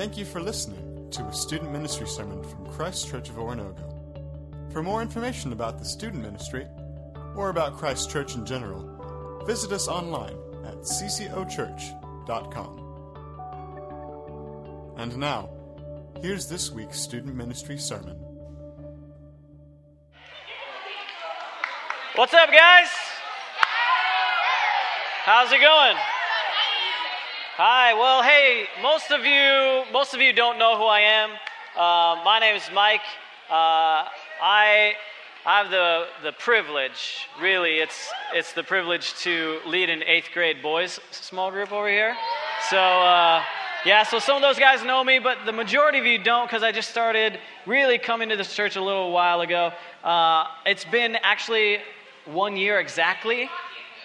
Thank you for listening to a student ministry sermon from Christ Church of Oronogo. For more information about the student ministry, or about Christ Church in general, visit us online at ccochurch.com. And now, here's this week's student ministry sermon. What's up, guys? How's it going? Hi. Well, hey, most of you, most of you don't know who I am. Uh, my name is Mike. Uh, I, I have the the privilege. Really, it's it's the privilege to lead an eighth grade boys small group over here. So. Uh, yeah, so some of those guys know me, but the majority of you don't because I just started really coming to this church a little while ago. Uh, it's been actually one year exactly.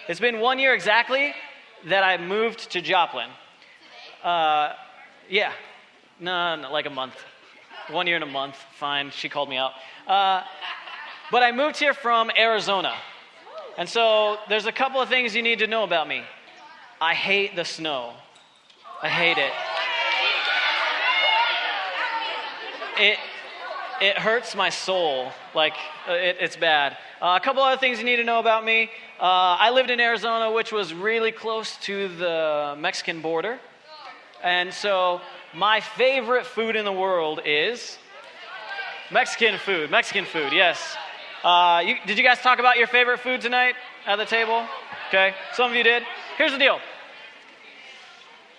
It's been one year exactly that I moved to Joplin. Uh, yeah, no, no, like a month. One year and a month. Fine, she called me out. Uh, but I moved here from Arizona. And so there's a couple of things you need to know about me. I hate the snow. I hate it. It, it hurts my soul. Like, uh, it, it's bad. Uh, a couple other things you need to know about me. Uh, I lived in Arizona, which was really close to the Mexican border. And so, my favorite food in the world is Mexican food. Mexican food, yes. Uh, you, did you guys talk about your favorite food tonight at the table? Okay, some of you did. Here's the deal.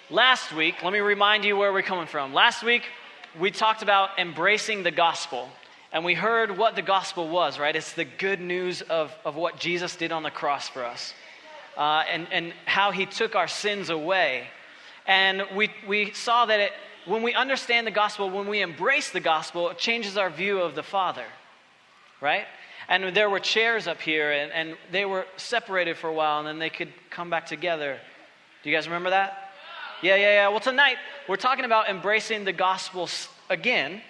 Last week, let me remind you where we're coming from. Last week, we talked about embracing the gospel. And we heard what the gospel was, right? It's the good news of, of what Jesus did on the cross for us uh, and, and how he took our sins away. And we, we saw that it, when we understand the gospel, when we embrace the gospel, it changes our view of the Father, right? And there were chairs up here, and, and they were separated for a while, and then they could come back together. Do you guys remember that? Yeah, yeah, yeah. Well, tonight we're talking about embracing the gospel again,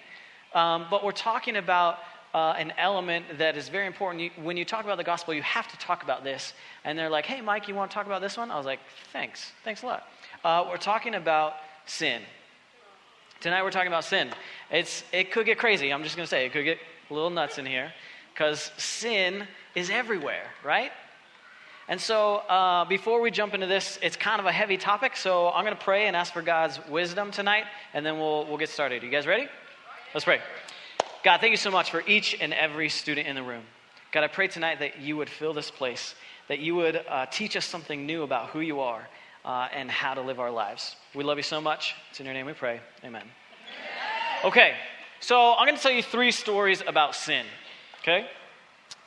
um, but we're talking about uh, an element that is very important. You, when you talk about the gospel, you have to talk about this. And they're like, hey, Mike, you want to talk about this one? I was like, thanks. Thanks a lot. Uh, we're talking about sin. Tonight we're talking about sin. It's, it could get crazy. I'm just going to say it could get a little nuts in here because sin is everywhere, right? And so, uh, before we jump into this, it's kind of a heavy topic, so I'm going to pray and ask for God's wisdom tonight, and then we'll, we'll get started. You guys ready? Let's pray. God, thank you so much for each and every student in the room. God, I pray tonight that you would fill this place, that you would uh, teach us something new about who you are uh, and how to live our lives. We love you so much. It's in your name we pray. Amen. Okay, so I'm going to tell you three stories about sin, okay?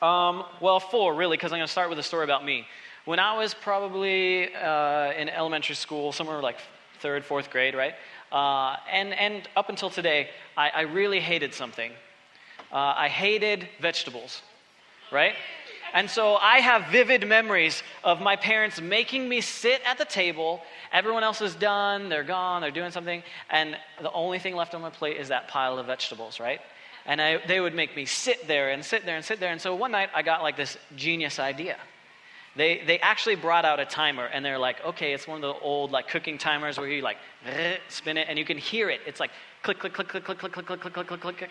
Um, well, four, really, because I'm going to start with a story about me. When I was probably uh, in elementary school, somewhere like third, fourth grade, right? Uh, and, and up until today, I, I really hated something. Uh, I hated vegetables, right? And so I have vivid memories of my parents making me sit at the table. Everyone else is done, they're gone, they're doing something, and the only thing left on my plate is that pile of vegetables, right? And I, they would make me sit there and sit there and sit there. And so one night I got like this genius idea. They, they actually brought out a timer and they're like, okay, it's one of the old like cooking timers where you like spin it and you can hear it. It's like click, click, click, click, click, click, click, click, click, click, click.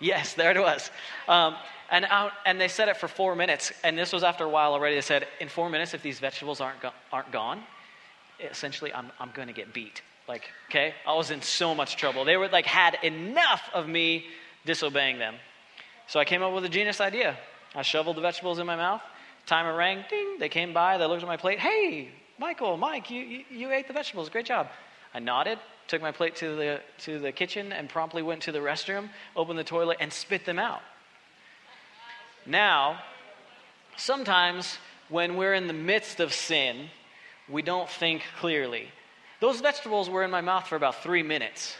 Yes, there it was. Um, and, out, and they set it for four minutes. And this was after a while already. They said, in four minutes, if these vegetables aren't, go- aren't gone, essentially I'm, I'm going to get beat. Like, okay? I was in so much trouble. They were like, had enough of me disobeying them. So I came up with a genius idea. I shoveled the vegetables in my mouth. Timer rang, ding. They came by. They looked at my plate. Hey, Michael, Mike, you, you, you ate the vegetables. Great job. I nodded, took my plate to the, to the kitchen, and promptly went to the restroom, opened the toilet, and spit them out. Now, sometimes when we're in the midst of sin, we don't think clearly. Those vegetables were in my mouth for about three minutes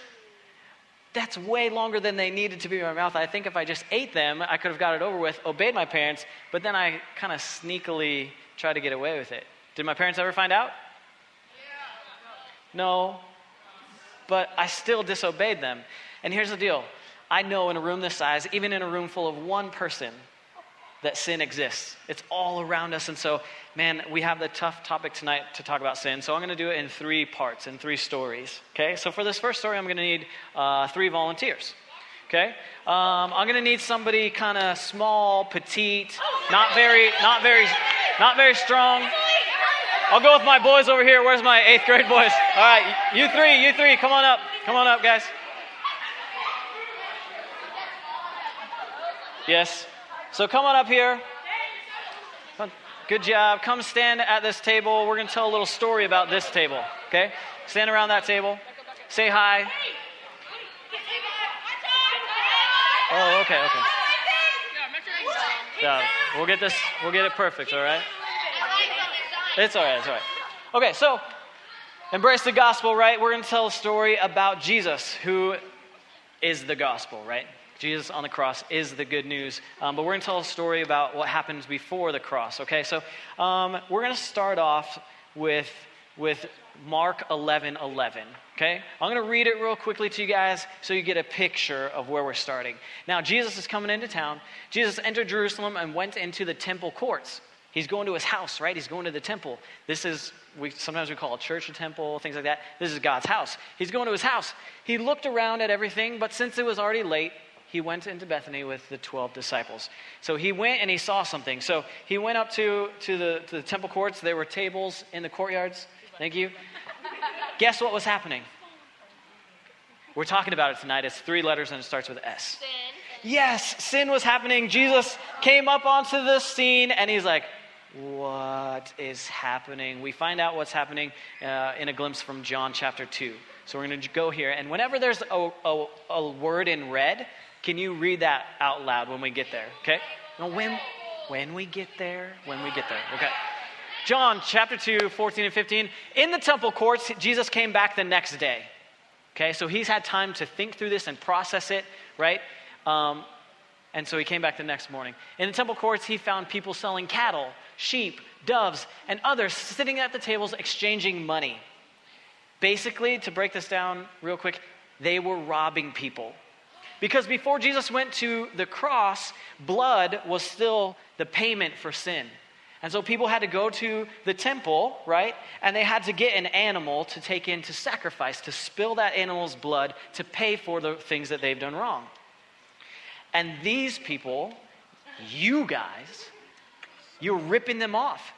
that's way longer than they needed to be in my mouth. I think if I just ate them, I could have got it over with, obeyed my parents, but then I kind of sneakily tried to get away with it. Did my parents ever find out? No, but I still disobeyed them. And here's the deal I know in a room this size, even in a room full of one person, that sin exists. It's all around us. And so, man, we have the tough topic tonight to talk about sin. So I'm going to do it in three parts, in three stories. Okay? So for this first story, I'm going to need uh, three volunteers. Okay? Um, I'm going to need somebody kind of small, petite, not very, not very, not very strong. I'll go with my boys over here. Where's my eighth grade boys? All right, you three, you three, come on up. Come on up, guys. Yes. So come on up here. Good job. Come stand at this table. We're going to tell a little story about this table. Okay? Stand around that table. Say hi. Oh, okay, okay. Yeah, we'll get this. We'll get it perfect. All right. It's all right. It's all right. Okay, so embrace the gospel, right? We're going to tell a story about Jesus, who is the gospel, right? Jesus on the cross is the good news. Um, but we're going to tell a story about what happens before the cross, okay? So um, we're going to start off with, with Mark 11 11, okay? I'm going to read it real quickly to you guys so you get a picture of where we're starting. Now, Jesus is coming into town. Jesus entered Jerusalem and went into the temple courts. He's going to his house, right? He's going to the temple. This is, we, sometimes we call a church a temple, things like that. This is God's house. He's going to his house. He looked around at everything, but since it was already late, he went into Bethany with the 12 disciples. So he went and he saw something. So he went up to, to, the, to the temple courts. There were tables in the courtyards. Thank you. Guess what was happening? We're talking about it tonight. It's three letters and it starts with S. Sin. Yes, sin was happening. Jesus came up onto the scene and he's like, What is happening? We find out what's happening uh, in a glimpse from John chapter 2. So we're going to go here. And whenever there's a, a, a word in red, can you read that out loud when we get there? Okay? No, when, when we get there, when we get there. Okay. John chapter 2, 14 and 15. In the temple courts, Jesus came back the next day. Okay, so he's had time to think through this and process it, right? Um, and so he came back the next morning. In the temple courts, he found people selling cattle, sheep, doves, and others sitting at the tables exchanging money. Basically, to break this down real quick, they were robbing people. Because before Jesus went to the cross, blood was still the payment for sin. And so people had to go to the temple, right? And they had to get an animal to take in to sacrifice, to spill that animal's blood to pay for the things that they've done wrong. And these people, you guys, you're ripping them off.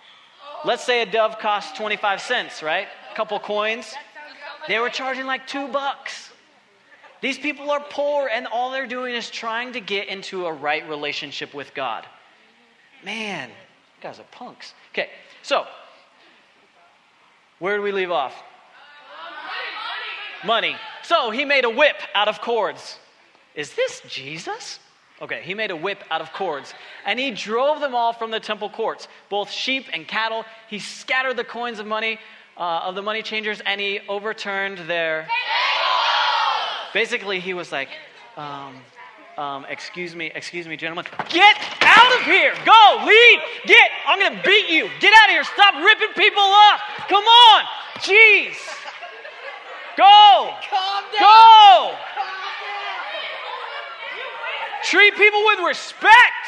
Let's say a dove costs 25 cents, right? A couple coins. They were charging like two bucks. These people are poor, and all they're doing is trying to get into a right relationship with God. Man, guys are punks. Okay, so where do we leave off? Money. Money. So he made a whip out of cords. Is this Jesus? Okay, he made a whip out of cords, and he drove them all from the temple courts, both sheep and cattle. He scattered the coins of money uh, of the money changers, and he overturned their. Basically, he was like, um, um, excuse me, excuse me, gentlemen, get out of here. Go, leave, get. I'm going to beat you. Get out of here. Stop ripping people up. Come on. Jeez. Go. Calm down. Go. Treat people with respect.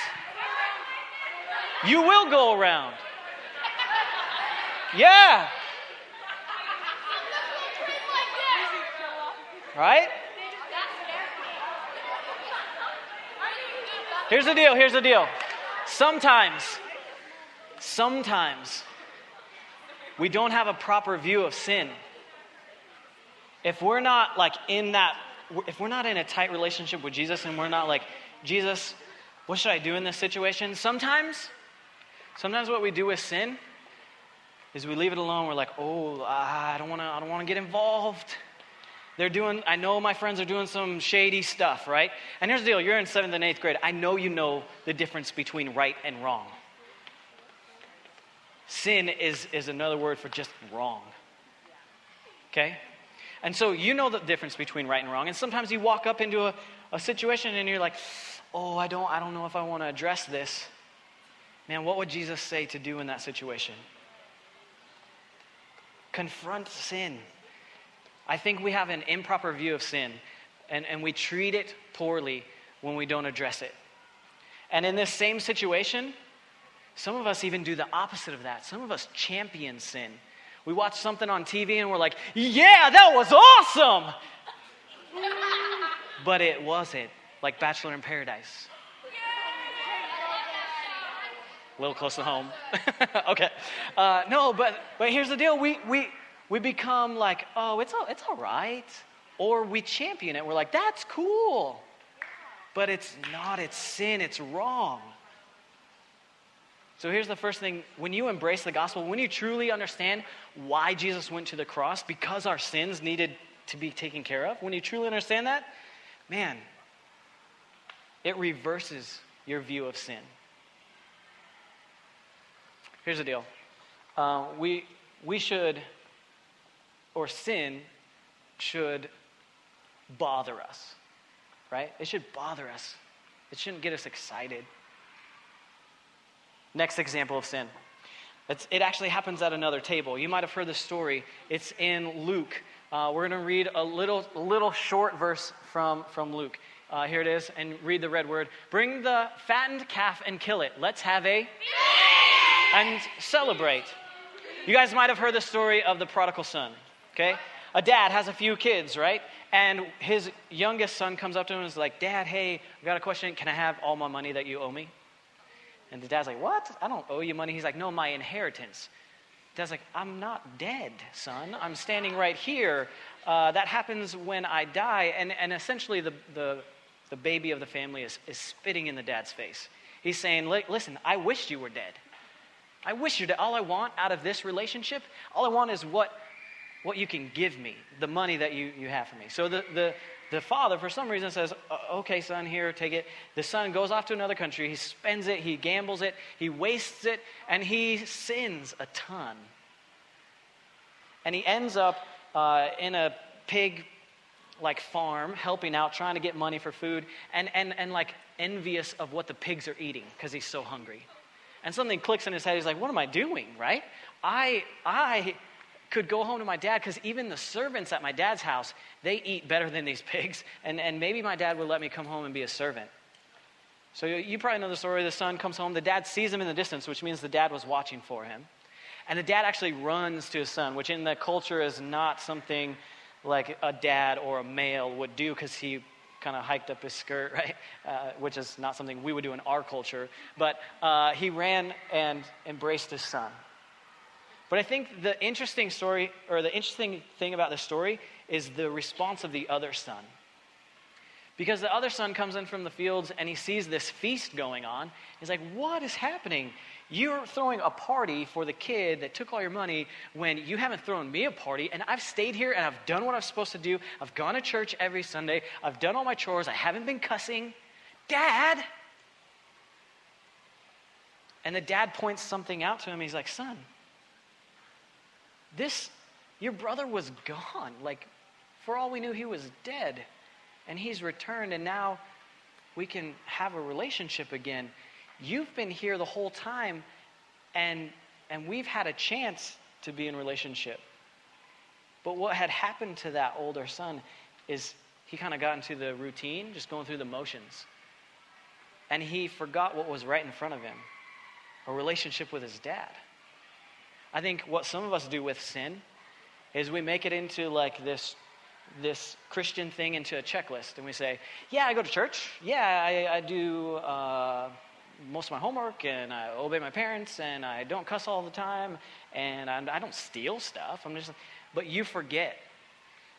You will go around. Yeah. Right? Here's the deal, here's the deal. Sometimes, sometimes, we don't have a proper view of sin. If we're not like in that, if we're not in a tight relationship with Jesus and we're not like, Jesus, what should I do in this situation? Sometimes, sometimes what we do with sin is we leave it alone. We're like, oh, I don't want to, I don't want to get involved. They're doing, I know my friends are doing some shady stuff, right? And here's the deal you're in seventh and eighth grade. I know you know the difference between right and wrong. Sin is, is another word for just wrong. Okay? And so you know the difference between right and wrong. And sometimes you walk up into a, a situation and you're like, oh, I don't, I don't know if I want to address this. Man, what would Jesus say to do in that situation? Confront sin. I think we have an improper view of sin, and, and we treat it poorly when we don't address it. And in this same situation, some of us even do the opposite of that. Some of us champion sin. We watch something on TV and we're like, yeah, that was awesome. but it wasn't, like Bachelor in Paradise. A little close to home. okay. Uh, no, but, but here's the deal. We, we, we become like, oh, it's all, it's all right. Or we champion it. We're like, that's cool. But it's not, it's sin, it's wrong. So here's the first thing when you embrace the gospel, when you truly understand why Jesus went to the cross, because our sins needed to be taken care of, when you truly understand that, man, it reverses your view of sin. Here's the deal uh, we, we should, or sin should bother us, right? It should bother us, it shouldn't get us excited. Next example of sin. It's, it actually happens at another table. You might have heard the story. It's in Luke. Uh, we're going to read a little, little short verse from, from Luke. Uh, here it is, and read the red word. Bring the fattened calf and kill it. Let's have a and celebrate. You guys might have heard the story of the prodigal son. Okay, a dad has a few kids, right? And his youngest son comes up to him and is like, "Dad, hey, I've got a question. Can I have all my money that you owe me?" And the dad's like, What? I don't owe you money. He's like, No, my inheritance. Dad's like, I'm not dead, son. I'm standing right here. Uh, that happens when I die. And, and essentially, the, the, the baby of the family is, is spitting in the dad's face. He's saying, Listen, I wished you were dead. I wish you dead. All I want out of this relationship, all I want is what, what you can give me, the money that you, you have for me. So the, the, the father, for some reason, says, Okay, son, here, take it. The son goes off to another country. He spends it, he gambles it, he wastes it, and he sins a ton. And he ends up uh, in a pig like farm, helping out, trying to get money for food, and, and, and like envious of what the pigs are eating because he's so hungry. And something clicks in his head. He's like, What am I doing, right? I, I could go home to my dad because even the servants at my dad's house, they eat better than these pigs. And, and maybe my dad would let me come home and be a servant. So you probably know the story. The son comes home. The dad sees him in the distance, which means the dad was watching for him. And the dad actually runs to his son, which in the culture is not something like a dad or a male would do because he kind of hiked up his skirt, right? Uh, which is not something we would do in our culture. But uh, he ran and embraced his son. But I think the interesting story, or the interesting thing about the story, is the response of the other son. Because the other son comes in from the fields and he sees this feast going on. He's like, What is happening? You're throwing a party for the kid that took all your money when you haven't thrown me a party, and I've stayed here and I've done what I'm supposed to do. I've gone to church every Sunday. I've done all my chores. I haven't been cussing. Dad! And the dad points something out to him. He's like, Son, this, your brother was gone. Like, for all we knew, he was dead. And he's returned, and now we can have a relationship again. You've been here the whole time, and, and we've had a chance to be in relationship. But what had happened to that older son is he kind of got into the routine, just going through the motions. And he forgot what was right in front of him a relationship with his dad. I think what some of us do with sin is we make it into like this this Christian thing into a checklist, and we say, "Yeah, I go to church. Yeah, I, I do uh, most of my homework, and I obey my parents, and I don't cuss all the time, and I, I don't steal stuff. I'm just." But you forget.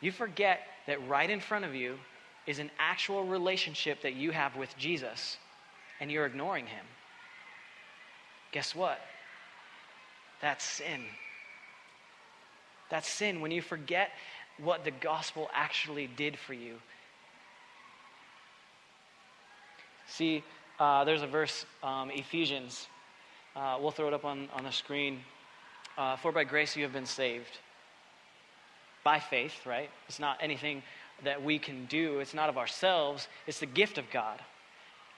You forget that right in front of you is an actual relationship that you have with Jesus, and you're ignoring him. Guess what? That's sin. That's sin when you forget what the gospel actually did for you. See, uh, there's a verse, um, Ephesians. Uh, we'll throw it up on, on the screen. Uh, For by grace you have been saved. By faith, right? It's not anything that we can do, it's not of ourselves, it's the gift of God.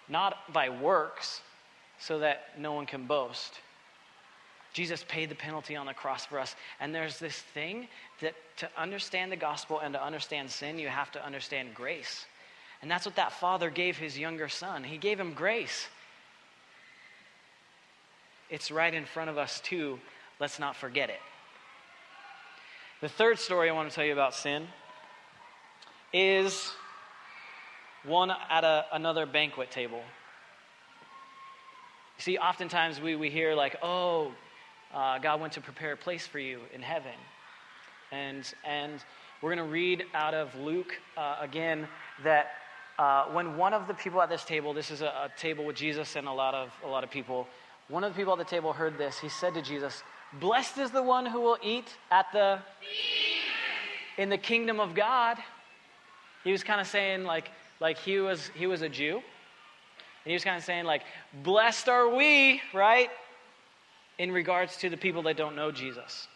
Not by works, so that no one can boast. Jesus paid the penalty on the cross for us. And there's this thing that to understand the gospel and to understand sin, you have to understand grace. And that's what that father gave his younger son. He gave him grace. it's right in front of us too. Let's not forget it. The third story I want to tell you about sin is one at a, another banquet table. See, oftentimes we, we hear, like, oh, uh, God went to prepare a place for you in heaven. And, and we're going to read out of Luke uh, again that uh, when one of the people at this table, this is a, a, table with Jesus and a lot of a lot of people, one of the people at the table heard this. He said to Jesus, "Blessed is the one who will eat at the in the kingdom of God." He was kind of saying like like he was he was a Jew, and he was kind of saying like, "Blessed are we," right? In regards to the people that don't know Jesus.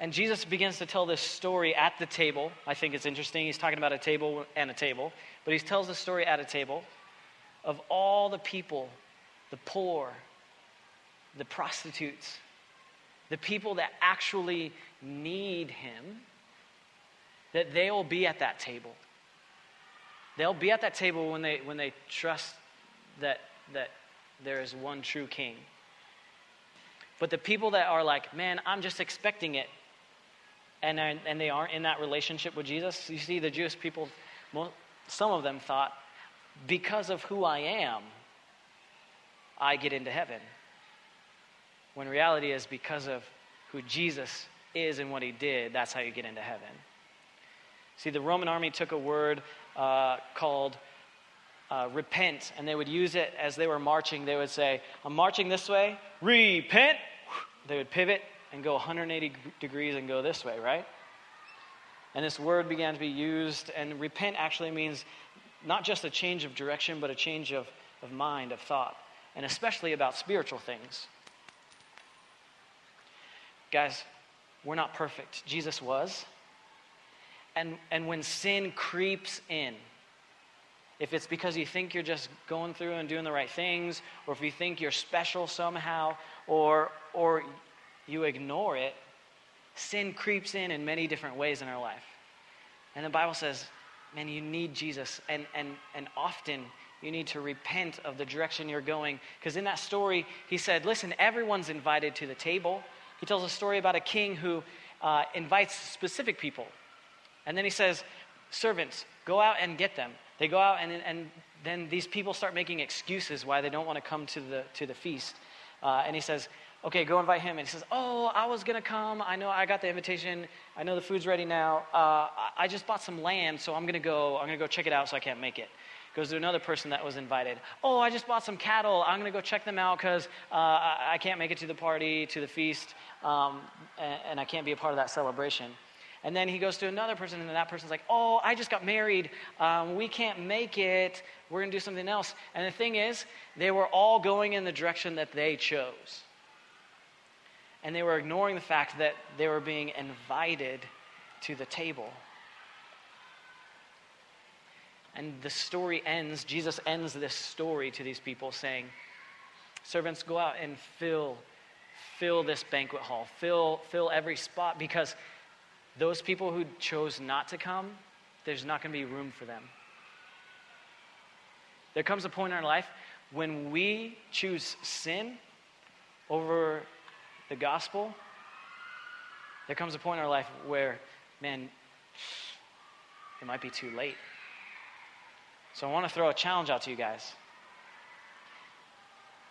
And Jesus begins to tell this story at the table. I think it's interesting. He's talking about a table and a table, but he tells the story at a table of all the people the poor, the prostitutes, the people that actually need him, that they will be at that table. They'll be at that table when they, when they trust that, that there is one true king. But the people that are like, man, I'm just expecting it, and, and they aren't in that relationship with Jesus. You see, the Jewish people, some of them thought, because of who I am, I get into heaven. When reality is because of who Jesus is and what he did, that's how you get into heaven. See, the Roman army took a word uh, called uh, repent, and they would use it as they were marching. They would say, I'm marching this way, repent. They would pivot and go 180 degrees and go this way, right? And this word began to be used, and repent actually means not just a change of direction, but a change of, of mind, of thought, and especially about spiritual things. Guys, we're not perfect. Jesus was. And, and when sin creeps in, if it's because you think you're just going through and doing the right things, or if you think you're special somehow, or, or you ignore it, sin creeps in in many different ways in our life. And the Bible says, man, you need Jesus. And, and, and often you need to repent of the direction you're going. Because in that story, he said, listen, everyone's invited to the table. He tells a story about a king who uh, invites specific people. And then he says, servants, go out and get them. They go out, and, and then these people start making excuses why they don't want to come to the, to the feast. Uh, and he says, okay, go invite him. And he says, oh, I was going to come. I know I got the invitation. I know the food's ready now. Uh, I just bought some land, so I'm going to go. I'm going to go check it out so I can't make it. Goes to another person that was invited. Oh, I just bought some cattle. I'm going to go check them out because uh, I, I, can't make it to the party, to the feast, um, and, and I can't be a part of that celebration. And then he goes to another person, and that person's like, Oh, I just got married. Um, we can't make it. We're going to do something else. And the thing is, they were all going in the direction that they chose and they were ignoring the fact that they were being invited to the table. And the story ends, Jesus ends this story to these people saying, Servants, go out and fill, fill this banquet hall, fill, fill every spot, because those people who chose not to come, there's not going to be room for them. There comes a point in our life when we choose sin over the gospel, there comes a point in our life where, man, it might be too late. So I want to throw a challenge out to you guys.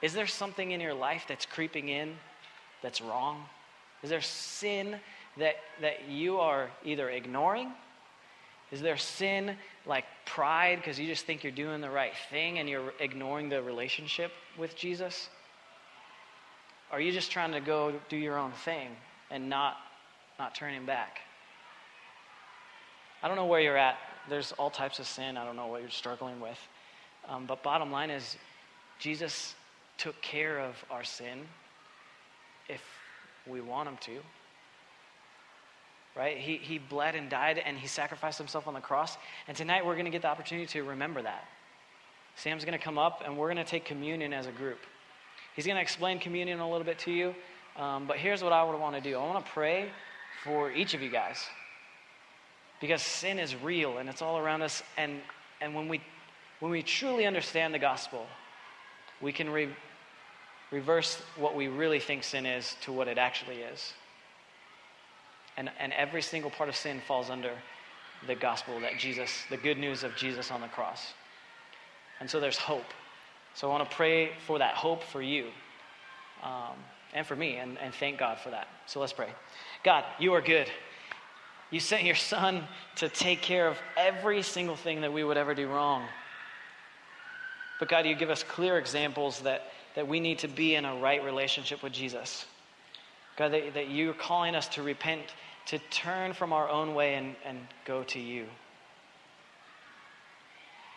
Is there something in your life that's creeping in that's wrong? Is there sin that, that you are either ignoring? Is there sin like pride because you just think you're doing the right thing and you're ignoring the relationship with Jesus? are you just trying to go do your own thing and not, not turning back? I don't know where you're at. There's all types of sin. I don't know what you're struggling with. Um, but bottom line is, Jesus took care of our sin if we want him to. Right? He, he bled and died and he sacrificed himself on the cross. And tonight we're going to get the opportunity to remember that. Sam's going to come up and we're going to take communion as a group. He's going to explain communion a little bit to you. Um, but here's what I would want to do I want to pray for each of you guys. Because sin is real and it's all around us. And, and when, we, when we truly understand the gospel, we can, re, reverse what we really think sin is to what it actually is. And, and every single part of sin falls under the gospel that Jesus, the good news of Jesus on the cross. And so there's hope. So I want to pray for that hope for you um, and for me, and, and thank God for that. So let's pray. God, you are good. You sent your son to take care of every single thing that we would ever do wrong. But God, you give us clear examples that, that we need to be in a right relationship with Jesus. God, that, that you're calling us to repent, to turn from our own way and, and go to you.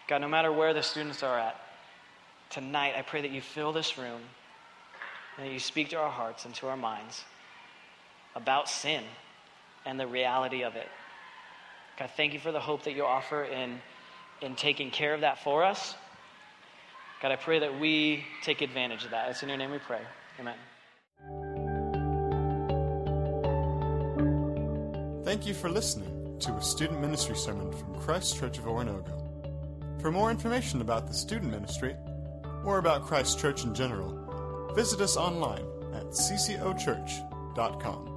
God, no matter where the students are at, tonight I pray that you fill this room and that you speak to our hearts and to our minds about sin and the reality of it. God, thank you for the hope that you offer in, in taking care of that for us. God, I pray that we take advantage of that. It's in your name we pray. Amen. Thank you for listening to a student ministry sermon from Christ Church of Oronogo. For more information about the student ministry or about Christ Church in general, visit us online at ccochurch.com.